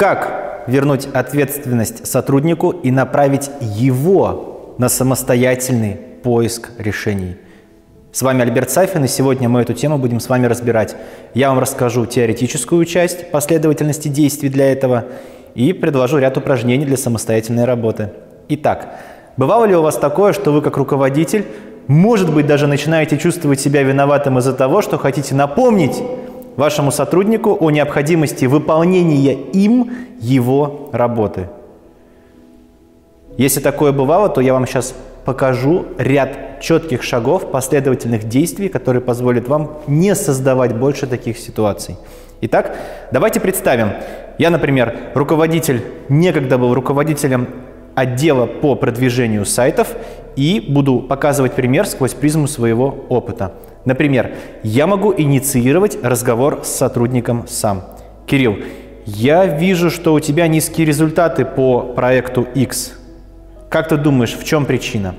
Как вернуть ответственность сотруднику и направить его на самостоятельный поиск решений? С вами Альберт Сафин, и сегодня мы эту тему будем с вами разбирать. Я вам расскажу теоретическую часть последовательности действий для этого и предложу ряд упражнений для самостоятельной работы. Итак, бывало ли у вас такое, что вы как руководитель, может быть, даже начинаете чувствовать себя виноватым из-за того, что хотите напомнить вашему сотруднику о необходимости выполнения им его работы? Если такое бывало, то я вам сейчас покажу ряд четких шагов, последовательных действий, которые позволят вам не создавать больше таких ситуаций. Итак, давайте представим, я, например, руководитель, некогда был руководителем отдела по продвижению сайтов и буду показывать пример сквозь призму своего опыта. Например, я могу инициировать разговор с сотрудником сам. Кирилл, я вижу, что у тебя низкие результаты по проекту X. Как ты думаешь, в чем причина?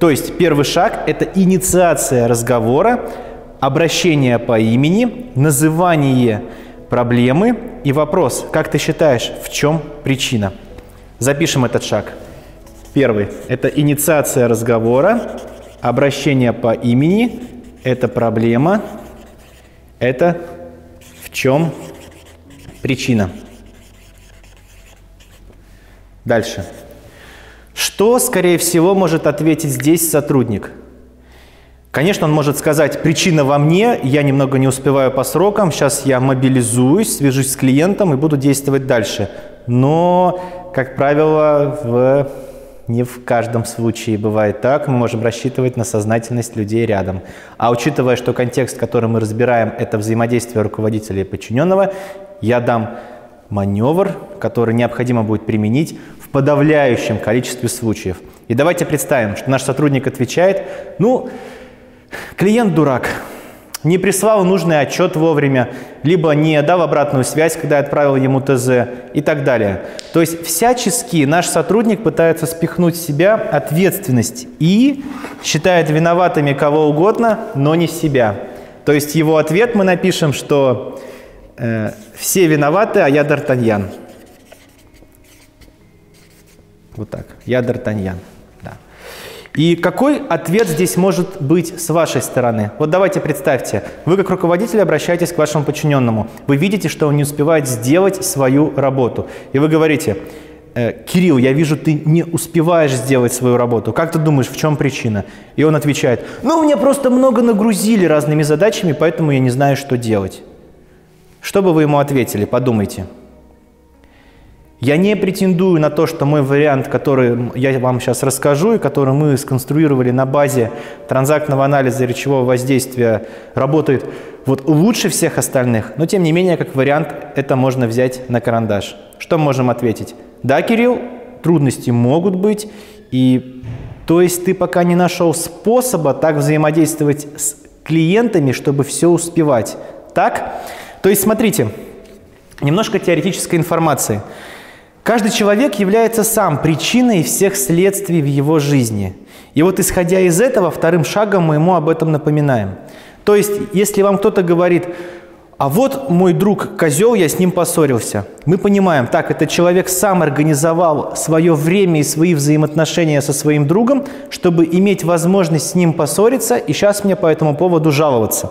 То есть первый шаг – это инициация разговора, обращение по имени, называние проблемы и вопрос, как ты считаешь, в чем причина? Запишем этот шаг. Первый – это инициация разговора, обращение по имени, это проблема, это в чем причина. Дальше. Что, скорее всего, может ответить здесь сотрудник? Конечно, он может сказать, причина во мне, я немного не успеваю по срокам, сейчас я мобилизуюсь, свяжусь с клиентом и буду действовать дальше. Но, как правило, в... не в каждом случае бывает так. Мы можем рассчитывать на сознательность людей рядом. А учитывая, что контекст, который мы разбираем, это взаимодействие руководителя и подчиненного, я дам маневр, который необходимо будет применить в подавляющем количестве случаев. И давайте представим, что наш сотрудник отвечает, ну, Клиент дурак. Не прислал нужный отчет вовремя, либо не дал обратную связь, когда отправил ему ТЗ и так далее. То есть всячески наш сотрудник пытается спихнуть с себя ответственность и считает виноватыми кого угодно, но не себя. То есть его ответ мы напишем, что э, все виноваты, а я Д'Артаньян. Вот так. Я Д'Артаньян. И какой ответ здесь может быть с вашей стороны? Вот давайте представьте, вы как руководитель обращаетесь к вашему подчиненному. Вы видите, что он не успевает сделать свою работу. И вы говорите, «Э, Кирилл, я вижу, ты не успеваешь сделать свою работу. Как ты думаешь, в чем причина? И он отвечает, ну, мне просто много нагрузили разными задачами, поэтому я не знаю, что делать. Что бы вы ему ответили? Подумайте. Я не претендую на то, что мой вариант, который я вам сейчас расскажу и который мы сконструировали на базе транзактного анализа речевого воздействия, работает вот лучше всех остальных, но тем не менее, как вариант, это можно взять на карандаш. Что можем ответить? Да, Кирилл, трудности могут быть, и то есть ты пока не нашел способа так взаимодействовать с клиентами, чтобы все успевать. Так? То есть смотрите, немножко теоретической информации – Каждый человек является сам причиной всех следствий в его жизни. И вот исходя из этого, вторым шагом мы ему об этом напоминаем. То есть, если вам кто-то говорит, а вот мой друг козел, я с ним поссорился. Мы понимаем, так, этот человек сам организовал свое время и свои взаимоотношения со своим другом, чтобы иметь возможность с ним поссориться, и сейчас мне по этому поводу жаловаться.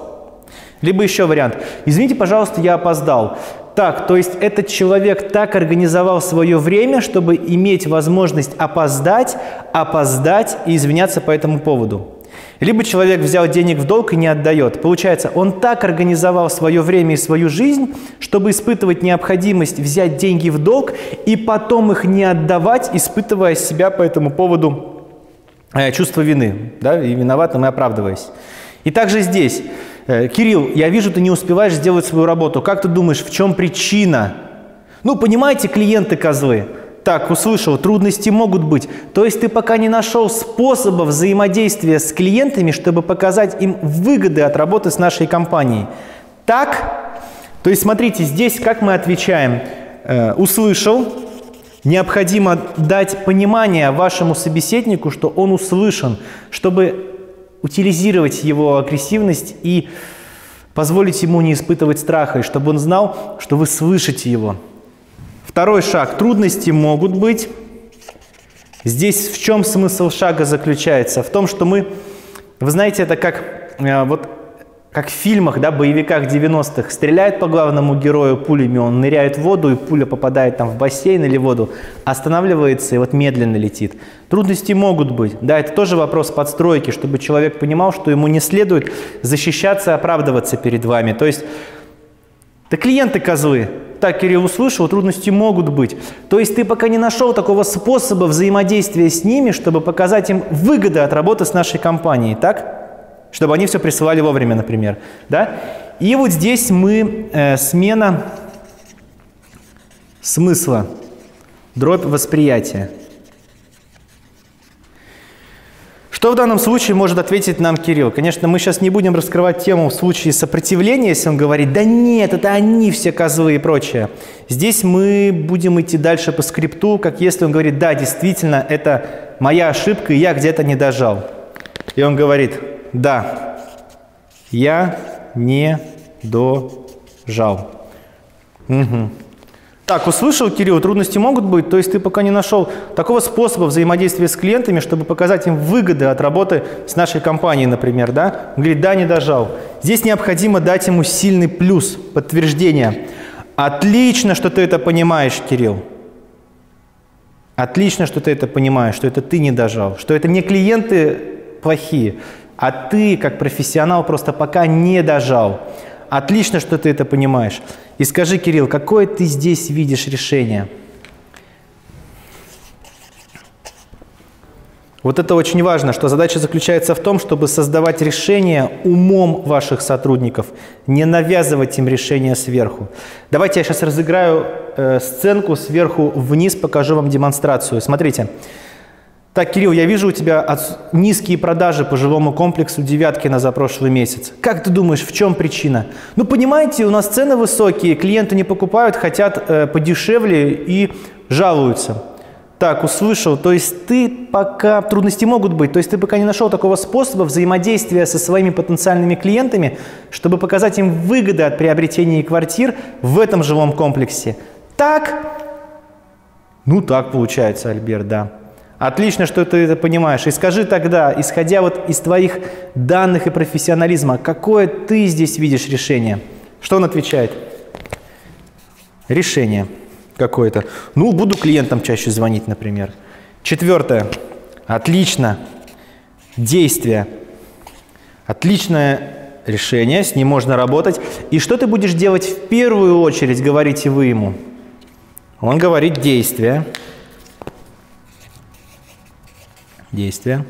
Либо еще вариант. Извините, пожалуйста, я опоздал. Так, то есть этот человек так организовал свое время, чтобы иметь возможность опоздать, опоздать и извиняться по этому поводу. Либо человек взял денег в долг и не отдает. Получается, он так организовал свое время и свою жизнь, чтобы испытывать необходимость взять деньги в долг и потом их не отдавать, испытывая себя по этому поводу э, чувство вины, да, и виноватым и оправдываясь. И также здесь Кирилл, я вижу, ты не успеваешь сделать свою работу. Как ты думаешь, в чем причина? Ну, понимаете, клиенты козлы. Так, услышал, трудности могут быть. То есть ты пока не нашел способа взаимодействия с клиентами, чтобы показать им выгоды от работы с нашей компанией. Так? То есть смотрите, здесь как мы отвечаем? Э, услышал, необходимо дать понимание вашему собеседнику, что он услышан, чтобы утилизировать его агрессивность и позволить ему не испытывать страха, и чтобы он знал, что вы слышите его. Второй шаг. Трудности могут быть. Здесь в чем смысл шага заключается? В том, что мы, вы знаете, это как э, вот как в фильмах, да, боевиках 90-х, стреляет по главному герою пулями, он ныряет в воду, и пуля попадает там в бассейн или воду, останавливается и вот медленно летит. Трудности могут быть. Да, это тоже вопрос подстройки, чтобы человек понимал, что ему не следует защищаться, оправдываться перед вами. То есть, да клиенты козлы, так Кирилл услышал, трудности могут быть. То есть ты пока не нашел такого способа взаимодействия с ними, чтобы показать им выгоды от работы с нашей компанией, так? Чтобы они все присылали вовремя, например. Да? И вот здесь мы э, смена смысла, дробь восприятия. Что в данном случае может ответить нам Кирилл? Конечно, мы сейчас не будем раскрывать тему в случае сопротивления, если он говорит, да нет, это они все козлы и прочее. Здесь мы будем идти дальше по скрипту, как если он говорит, да, действительно, это моя ошибка, и я где-то не дожал. И он говорит, да, я не дожал. Угу. Так, услышал, Кирилл, трудности могут быть, то есть ты пока не нашел такого способа взаимодействия с клиентами, чтобы показать им выгоды от работы с нашей компанией, например, да? Он говорит, да, не дожал. Здесь необходимо дать ему сильный плюс, подтверждение. Отлично, что ты это понимаешь, Кирилл. Отлично, что ты это понимаешь, что это ты не дожал, что это не клиенты плохие, а ты, как профессионал, просто пока не дожал. Отлично, что ты это понимаешь. И скажи, Кирилл, какое ты здесь видишь решение? Вот это очень важно, что задача заключается в том, чтобы создавать решение умом ваших сотрудников, не навязывать им решение сверху. Давайте я сейчас разыграю э, сценку сверху вниз, покажу вам демонстрацию. Смотрите. Так, Кирилл, я вижу у тебя низкие продажи по жилому комплексу Девяткина за прошлый месяц. Как ты думаешь, в чем причина? Ну, понимаете, у нас цены высокие, клиенты не покупают, хотят э, подешевле и жалуются. Так, услышал. То есть ты пока... Трудности могут быть. То есть ты пока не нашел такого способа взаимодействия со своими потенциальными клиентами, чтобы показать им выгоды от приобретения квартир в этом жилом комплексе. Так? Ну, так получается, Альберт, да. Отлично, что ты это понимаешь. И скажи тогда, исходя вот из твоих данных и профессионализма, какое ты здесь видишь решение? Что он отвечает? Решение какое-то. Ну, буду клиентам чаще звонить, например. Четвертое. Отлично. Действие. Отличное решение, с ним можно работать. И что ты будешь делать в первую очередь, говорите вы ему? Он говорит действие. Действия.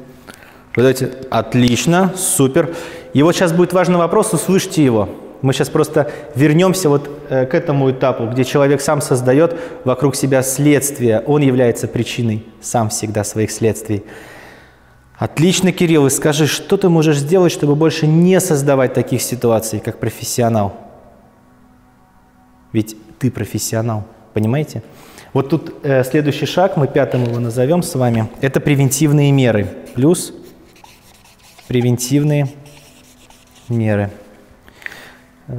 Вы даете «отлично», «супер». И вот сейчас будет важный вопрос, услышьте его. Мы сейчас просто вернемся вот э, к этому этапу, где человек сам создает вокруг себя следствие. Он является причиной сам всегда своих следствий. Отлично, Кирилл, и скажи, что ты можешь сделать, чтобы больше не создавать таких ситуаций, как профессионал? Ведь ты профессионал, понимаете? Вот тут э, следующий шаг, мы пятым его назовем с вами, это превентивные меры. Плюс превентивные меры.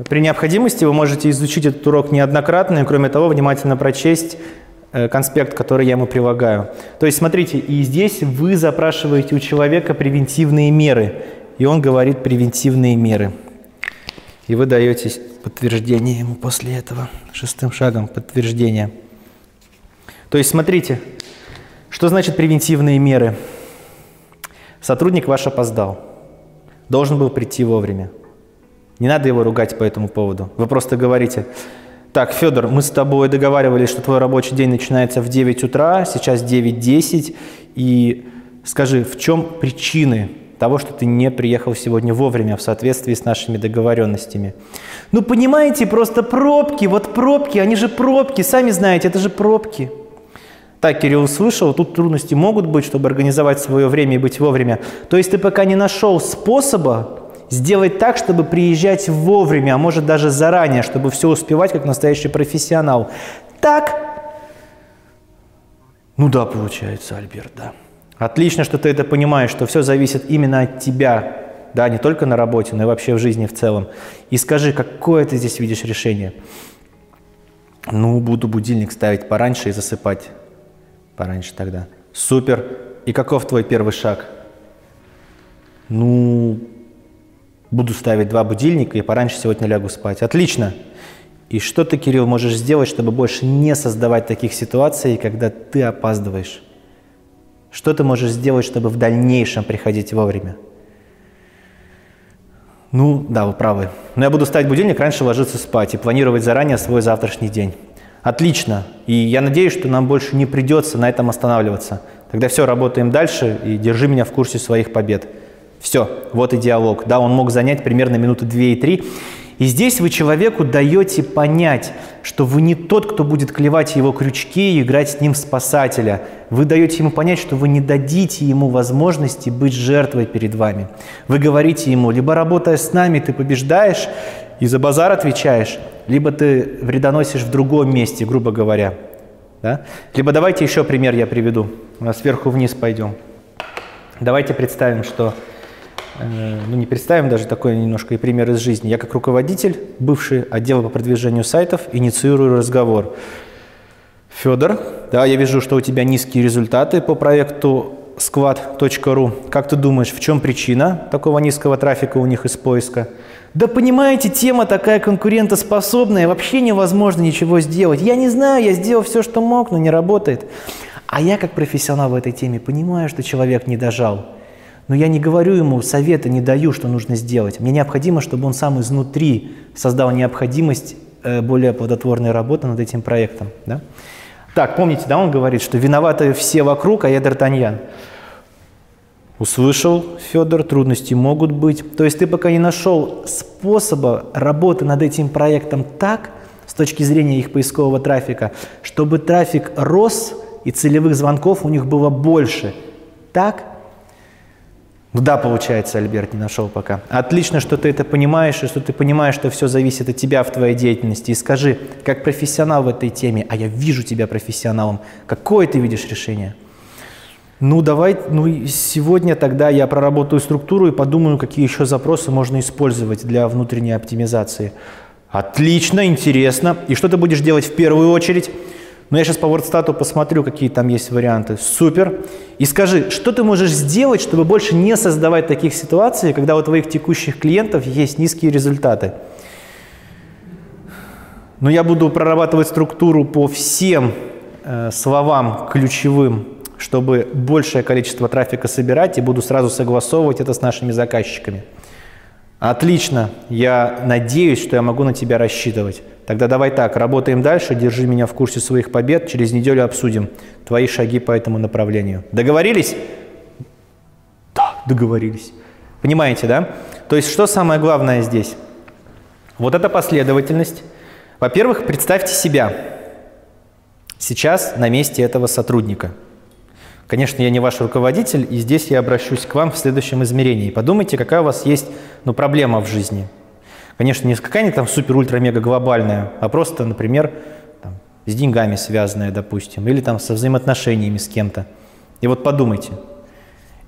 При необходимости вы можете изучить этот урок неоднократно, и кроме того, внимательно прочесть э, конспект, который я ему прилагаю. То есть, смотрите, и здесь вы запрашиваете у человека превентивные меры, и он говорит превентивные меры. И вы даете подтверждение ему после этого, шестым шагом подтверждения. То есть смотрите, что значит превентивные меры? Сотрудник ваш опоздал, должен был прийти вовремя. Не надо его ругать по этому поводу. Вы просто говорите, так, Федор, мы с тобой договаривались, что твой рабочий день начинается в 9 утра, сейчас 9.10, и скажи, в чем причины того, что ты не приехал сегодня вовремя в соответствии с нашими договоренностями. Ну, понимаете, просто пробки, вот пробки, они же пробки, сами знаете, это же пробки. Так, Кирилл услышал, тут трудности могут быть, чтобы организовать свое время и быть вовремя. То есть ты пока не нашел способа сделать так, чтобы приезжать вовремя, а может даже заранее, чтобы все успевать как настоящий профессионал. Так? Ну да, получается, Альберт, да. Отлично, что ты это понимаешь, что все зависит именно от тебя, да, не только на работе, но и вообще в жизни в целом. И скажи, какое ты здесь видишь решение? Ну, буду будильник ставить пораньше и засыпать пораньше тогда. Супер. И каков твой первый шаг? Ну, буду ставить два будильника и пораньше сегодня лягу спать. Отлично. И что ты, Кирилл, можешь сделать, чтобы больше не создавать таких ситуаций, когда ты опаздываешь? Что ты можешь сделать, чтобы в дальнейшем приходить вовремя? Ну, да, вы правы. Но я буду ставить будильник, раньше ложиться спать и планировать заранее свой завтрашний день. Отлично. И я надеюсь, что нам больше не придется на этом останавливаться. Тогда все, работаем дальше и держи меня в курсе своих побед. Все, вот и диалог. Да, он мог занять примерно минуты две и три. И здесь вы человеку даете понять, что вы не тот, кто будет клевать его крючки и играть с ним в спасателя. Вы даете ему понять, что вы не дадите ему возможности быть жертвой перед вами. Вы говорите ему, либо работая с нами, ты побеждаешь и за базар отвечаешь, либо ты вредоносишь в другом месте, грубо говоря. Да? Либо давайте еще пример я приведу. Сверху вниз пойдем. Давайте представим, что Э, ну не представим даже такой немножко и пример из жизни. Я как руководитель, бывший отдела по продвижению сайтов, инициирую разговор. Федор, да, я вижу, что у тебя низкие результаты по проекту squad.ru. Как ты думаешь, в чем причина такого низкого трафика у них из поиска? Да понимаете, тема такая конкурентоспособная, вообще невозможно ничего сделать. Я не знаю, я сделал все, что мог, но не работает. А я как профессионал в этой теме понимаю, что человек не дожал. Но я не говорю ему, совета не даю, что нужно сделать. Мне необходимо, чтобы он сам изнутри создал необходимость э, более плодотворной работы над этим проектом. Да? Так, помните, да, он говорит, что виноваты все вокруг, а я Д'Артаньян. Услышал, Федор, трудности могут быть. То есть ты пока не нашел способа работы над этим проектом так, с точки зрения их поискового трафика, чтобы трафик рос и целевых звонков у них было больше. Так да, получается, Альберт не нашел пока. Отлично, что ты это понимаешь, и что ты понимаешь, что все зависит от тебя в твоей деятельности. И скажи, как профессионал в этой теме, а я вижу тебя профессионалом, какое ты видишь решение? Ну давай, ну сегодня тогда я проработаю структуру и подумаю, какие еще запросы можно использовать для внутренней оптимизации. Отлично, интересно. И что ты будешь делать в первую очередь? Но я сейчас по WordStat посмотрю, какие там есть варианты. Супер. И скажи, что ты можешь сделать, чтобы больше не создавать таких ситуаций, когда у твоих текущих клиентов есть низкие результаты? Но я буду прорабатывать структуру по всем э, словам ключевым, чтобы большее количество трафика собирать, и буду сразу согласовывать это с нашими заказчиками. Отлично. Я надеюсь, что я могу на тебя рассчитывать. Тогда давай так, работаем дальше, держи меня в курсе своих побед, через неделю обсудим твои шаги по этому направлению. Договорились? Да, договорились. Понимаете, да? То есть что самое главное здесь? Вот эта последовательность. Во-первых, представьте себя сейчас на месте этого сотрудника – Конечно, я не ваш руководитель, и здесь я обращусь к вам в следующем измерении. Подумайте, какая у вас есть ну, проблема в жизни. Конечно, не какая-нибудь там супер-ультра-мега глобальная, а просто, например, там, с деньгами связанная, допустим, или там со взаимоотношениями с кем-то. И вот подумайте.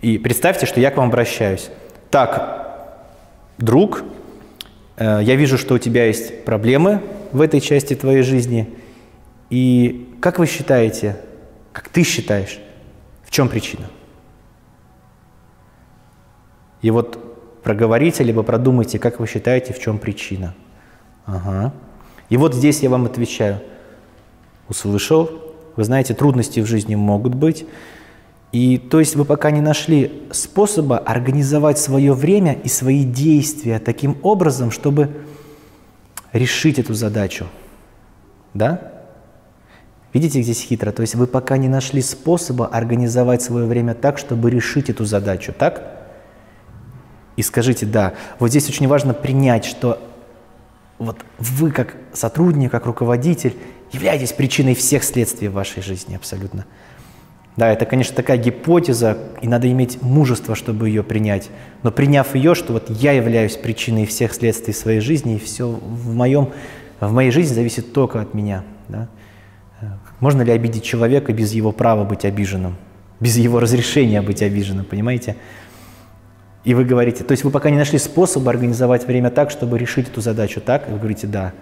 И представьте, что я к вам обращаюсь. Так, друг, э, я вижу, что у тебя есть проблемы в этой части твоей жизни. И как вы считаете, как ты считаешь, в чем причина? И вот проговорите, либо продумайте, как вы считаете, в чем причина. Ага. И вот здесь я вам отвечаю. Услышал. Вы знаете, трудности в жизни могут быть. И то есть вы пока не нашли способа организовать свое время и свои действия таким образом, чтобы решить эту задачу. Да? Видите, здесь хитро? То есть вы пока не нашли способа организовать свое время так, чтобы решить эту задачу, так? И скажите «да». Вот здесь очень важно принять, что вот вы как сотрудник, как руководитель являетесь причиной всех следствий в вашей жизни абсолютно. Да, это, конечно, такая гипотеза, и надо иметь мужество, чтобы ее принять. Но приняв ее, что вот я являюсь причиной всех следствий своей жизни, и все в, моем, в моей жизни зависит только от меня. Да? Можно ли обидеть человека без его права быть обиженным, без его разрешения быть обиженным, понимаете? И вы говорите, то есть вы пока не нашли способа организовать время так, чтобы решить эту задачу, так? И вы говорите, да.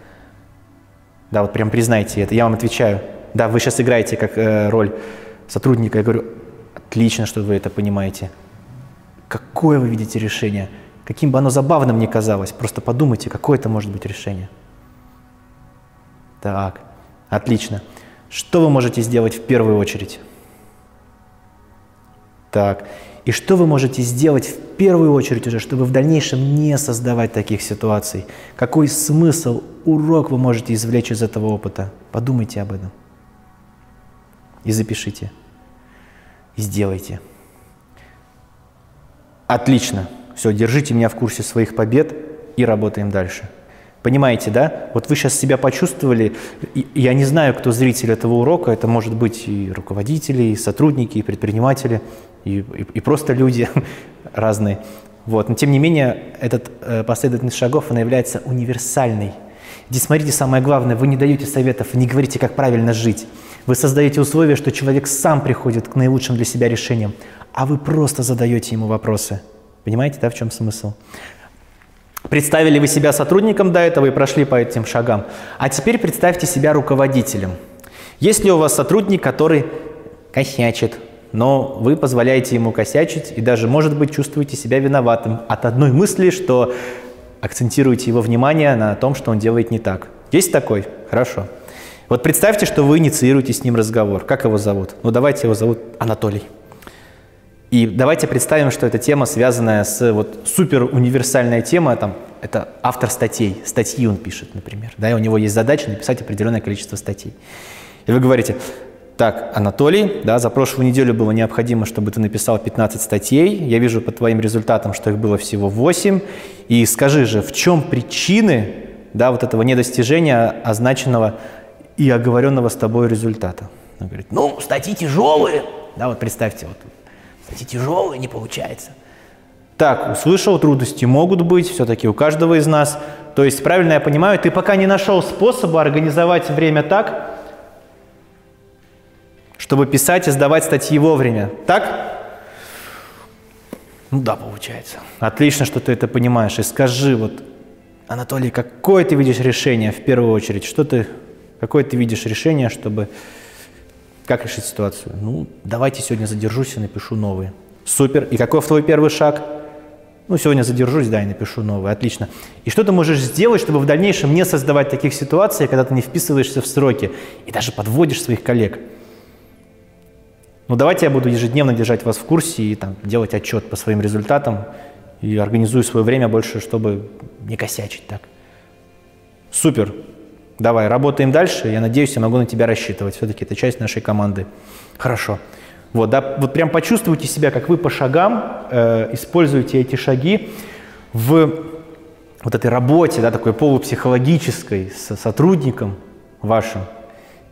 Да, вот прям признайте это, я вам отвечаю. Да, вы сейчас играете как э, роль сотрудника. Я говорю, отлично, что вы это понимаете. Какое вы видите решение? Каким бы оно забавным ни казалось, просто подумайте, какое это может быть решение. Так, отлично. Что вы можете сделать в первую очередь? Так, и что вы можете сделать в первую очередь уже, чтобы в дальнейшем не создавать таких ситуаций? Какой смысл, урок вы можете извлечь из этого опыта? Подумайте об этом. И запишите. И сделайте. Отлично. Все, держите меня в курсе своих побед и работаем дальше. Понимаете, да? Вот вы сейчас себя почувствовали, я не знаю, кто зритель этого урока, это может быть и руководители, и сотрудники, и предприниматели, и, и, и просто люди разные. Вот. Но тем не менее, этот э, последовательность шагов, она является универсальной. Здесь смотрите, самое главное, вы не даете советов, не говорите, как правильно жить. Вы создаете условия, что человек сам приходит к наилучшим для себя решениям, а вы просто задаете ему вопросы. Понимаете, да, в чем смысл? Представили вы себя сотрудником до этого и прошли по этим шагам. А теперь представьте себя руководителем. Есть ли у вас сотрудник, который косячит, но вы позволяете ему косячить и даже, может быть, чувствуете себя виноватым от одной мысли, что акцентируете его внимание на том, что он делает не так. Есть такой? Хорошо. Вот представьте, что вы инициируете с ним разговор. Как его зовут? Ну, давайте его зовут Анатолий. И давайте представим, что эта тема, связанная с вот супер универсальная тема, там, это автор статей, статьи он пишет, например, да, и у него есть задача написать определенное количество статей. И вы говорите, так, Анатолий, да, за прошлую неделю было необходимо, чтобы ты написал 15 статей, я вижу по твоим результатам, что их было всего 8, и скажи же, в чем причины, да, вот этого недостижения означенного и оговоренного с тобой результата? Он говорит, ну, статьи тяжелые, да, вот представьте, вот эти тяжелые не получается. Так, услышал, трудности могут быть, все-таки у каждого из нас. То есть, правильно я понимаю, ты пока не нашел способа организовать время так, чтобы писать и сдавать статьи вовремя. Так? Ну да, получается. Отлично, что ты это понимаешь. И скажи, вот, Анатолий, какое ты видишь решение в первую очередь? Что ты, какое ты видишь решение, чтобы как решить ситуацию? Ну, давайте сегодня задержусь и напишу новые. Супер. И какой твой первый шаг? Ну, сегодня задержусь, да, и напишу новый. Отлично. И что ты можешь сделать, чтобы в дальнейшем не создавать таких ситуаций, когда ты не вписываешься в сроки и даже подводишь своих коллег? Ну, давайте я буду ежедневно держать вас в курсе и там, делать отчет по своим результатам и организую свое время больше, чтобы не косячить так. Супер. Давай, работаем дальше. Я надеюсь, я могу на тебя рассчитывать. Все-таки это часть нашей команды. Хорошо. Вот, да, вот прям почувствуйте себя, как вы по шагам э, используете эти шаги в вот этой работе, да, такой полупсихологической с сотрудником вашим.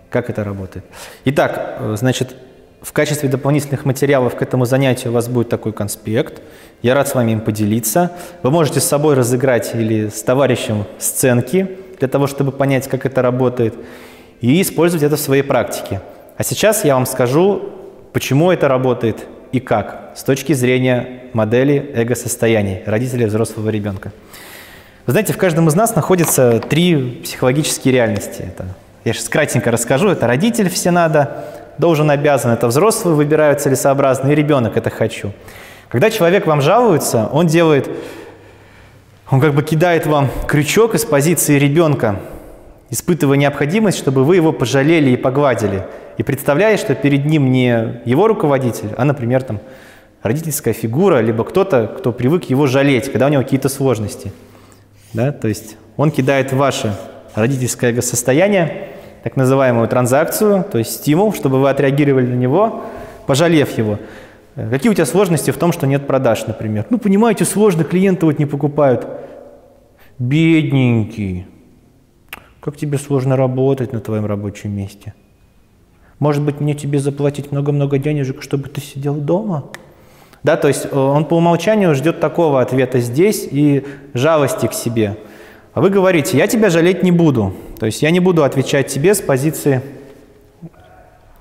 Как это работает? Итак, э, значит, в качестве дополнительных материалов к этому занятию у вас будет такой конспект. Я рад с вами им поделиться. Вы можете с собой разыграть или с товарищем сценки для того, чтобы понять, как это работает, и использовать это в своей практике. А сейчас я вам скажу, почему это работает и как с точки зрения модели эго-состояний родителей взрослого ребенка. Вы знаете, в каждом из нас находится три психологические реальности. Это, я сейчас кратенько расскажу. Это родитель все надо, должен, обязан. Это взрослые выбирают целесообразно, и ребенок это хочу. Когда человек вам жалуется, он делает он как бы кидает вам крючок из позиции ребенка, испытывая необходимость, чтобы вы его пожалели и погладили. И представляя, что перед ним не его руководитель, а, например, там, родительская фигура, либо кто-то, кто привык его жалеть, когда у него какие-то сложности. Да? То есть он кидает ваше родительское состояние, так называемую транзакцию, то есть стимул, чтобы вы отреагировали на него, пожалев его. Какие у тебя сложности в том, что нет продаж, например? Ну, понимаете, сложно, клиенты вот не покупают. Бедненький. Как тебе сложно работать на твоем рабочем месте? Может быть, мне тебе заплатить много-много денежек, чтобы ты сидел дома? Да, то есть э, он по умолчанию ждет такого ответа здесь и жалости к себе. А вы говорите, я тебя жалеть не буду. То есть я не буду отвечать тебе с позиции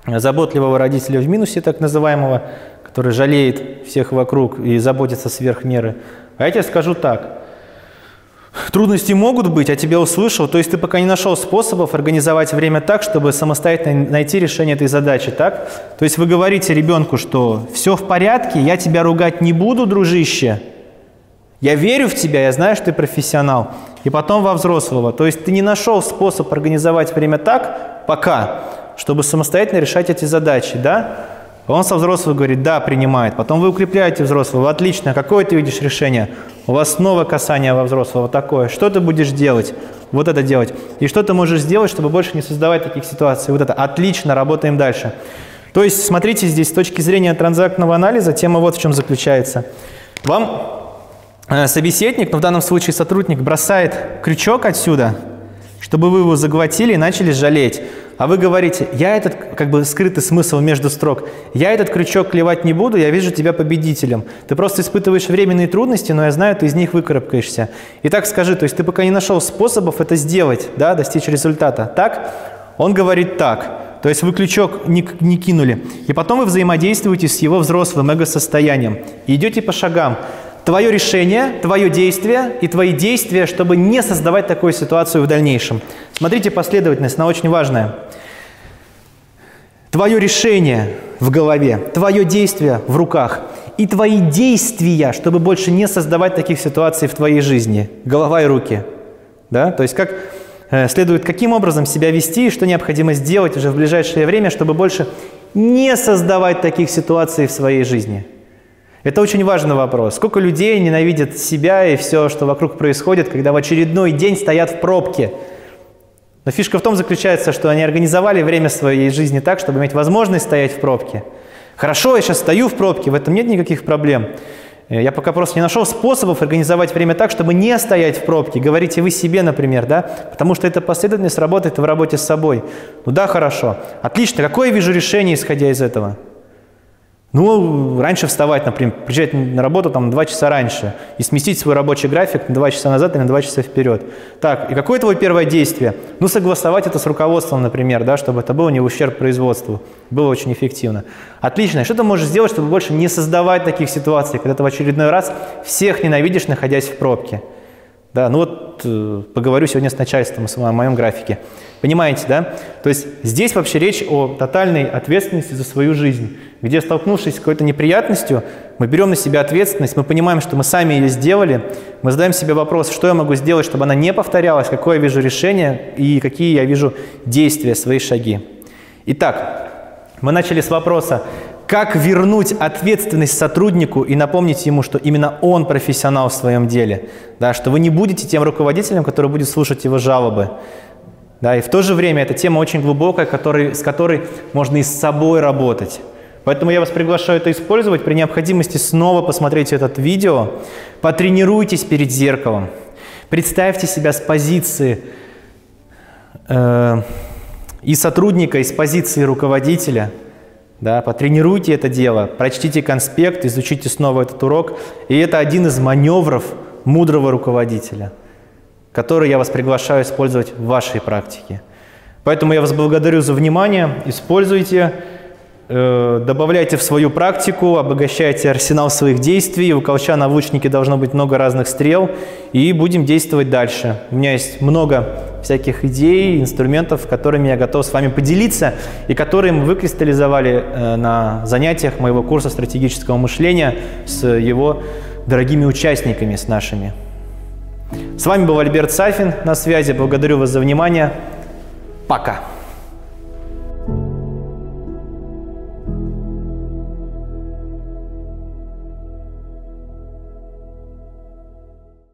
заботливого родителя в минусе, так называемого, который жалеет всех вокруг и заботится сверх меры. А я тебе скажу так. Трудности могут быть, я тебя услышал. То есть ты пока не нашел способов организовать время так, чтобы самостоятельно найти решение этой задачи, так? То есть вы говорите ребенку, что все в порядке, я тебя ругать не буду, дружище. Я верю в тебя, я знаю, что ты профессионал. И потом во взрослого. То есть ты не нашел способ организовать время так, пока, чтобы самостоятельно решать эти задачи, да? Он со взрослого говорит, да, принимает. Потом вы укрепляете взрослого, отлично. Какое ты видишь решение? У вас снова касание во взрослого такое. Что ты будешь делать? Вот это делать. И что ты можешь сделать, чтобы больше не создавать таких ситуаций? Вот это. Отлично, работаем дальше. То есть, смотрите здесь, с точки зрения транзактного анализа, тема вот в чем заключается. Вам э, собеседник, ну в данном случае сотрудник, бросает крючок отсюда, чтобы вы его заглотили и начали жалеть а вы говорите, я этот, как бы скрытый смысл между строк, я этот крючок клевать не буду, я вижу тебя победителем. Ты просто испытываешь временные трудности, но я знаю, ты из них выкарабкаешься. И так скажи, то есть ты пока не нашел способов это сделать, да, достичь результата. Так? Он говорит так. То есть вы крючок не, не кинули. И потом вы взаимодействуете с его взрослым эго-состоянием. И идете по шагам твое решение, твое действие и твои действия, чтобы не создавать такую ситуацию в дальнейшем. Смотрите последовательность, она очень важная. Твое решение в голове, твое действие в руках и твои действия, чтобы больше не создавать таких ситуаций в твоей жизни. Голова и руки. Да? То есть как э, следует, каким образом себя вести и что необходимо сделать уже в ближайшее время, чтобы больше не создавать таких ситуаций в своей жизни. Это очень важный вопрос. Сколько людей ненавидят себя и все, что вокруг происходит, когда в очередной день стоят в пробке. Но фишка в том заключается, что они организовали время своей жизни так, чтобы иметь возможность стоять в пробке. Хорошо, я сейчас стою в пробке, в этом нет никаких проблем. Э, я пока просто не нашел способов организовать время так, чтобы не стоять в пробке. Говорите вы себе, например, да? Потому что эта последовательность работает в работе с собой. Ну да, хорошо. Отлично. Какое я вижу решение, исходя из этого? Ну, раньше вставать, например, приезжать на работу там два часа раньше и сместить свой рабочий график на два часа назад и на два часа вперед. Так, и какое твое первое действие? Ну, согласовать это с руководством, например, да, чтобы это было не в ущерб производству, было очень эффективно. Отлично. Что ты можешь сделать, чтобы больше не создавать таких ситуаций, когда ты в очередной раз всех ненавидишь, находясь в пробке? Да, ну вот э, поговорю сегодня с начальством о моем графике. Понимаете, да? То есть здесь вообще речь о тотальной ответственности за свою жизнь, где, столкнувшись с какой-то неприятностью, мы берем на себя ответственность, мы понимаем, что мы сами ее сделали, мы задаем себе вопрос, что я могу сделать, чтобы она не повторялась, какое я вижу решение и какие я вижу действия, свои шаги. Итак, мы начали с вопроса, как вернуть ответственность сотруднику и напомнить ему, что именно он профессионал в своем деле, да, что вы не будете тем руководителем, который будет слушать его жалобы, да, и в то же время эта тема очень глубокая, который, с которой можно и с собой работать. Поэтому я вас приглашаю это использовать. При необходимости снова посмотрите этот видео, потренируйтесь перед зеркалом, представьте себя с позиции э, и сотрудника, и с позиции руководителя. Да, потренируйте это дело, прочтите конспект, изучите снова этот урок. И это один из маневров мудрого руководителя – который я вас приглашаю использовать в вашей практике. Поэтому я вас благодарю за внимание. Используйте, э, добавляйте в свою практику, обогащайте арсенал своих действий. У колча на лучнике должно быть много разных стрел. И будем действовать дальше. У меня есть много всяких идей, инструментов, которыми я готов с вами поделиться и которые мы выкристаллизовали э, на занятиях моего курса стратегического мышления с его дорогими участниками, с нашими. С вами был Альберт Сафин на связи. Благодарю вас за внимание. Пока.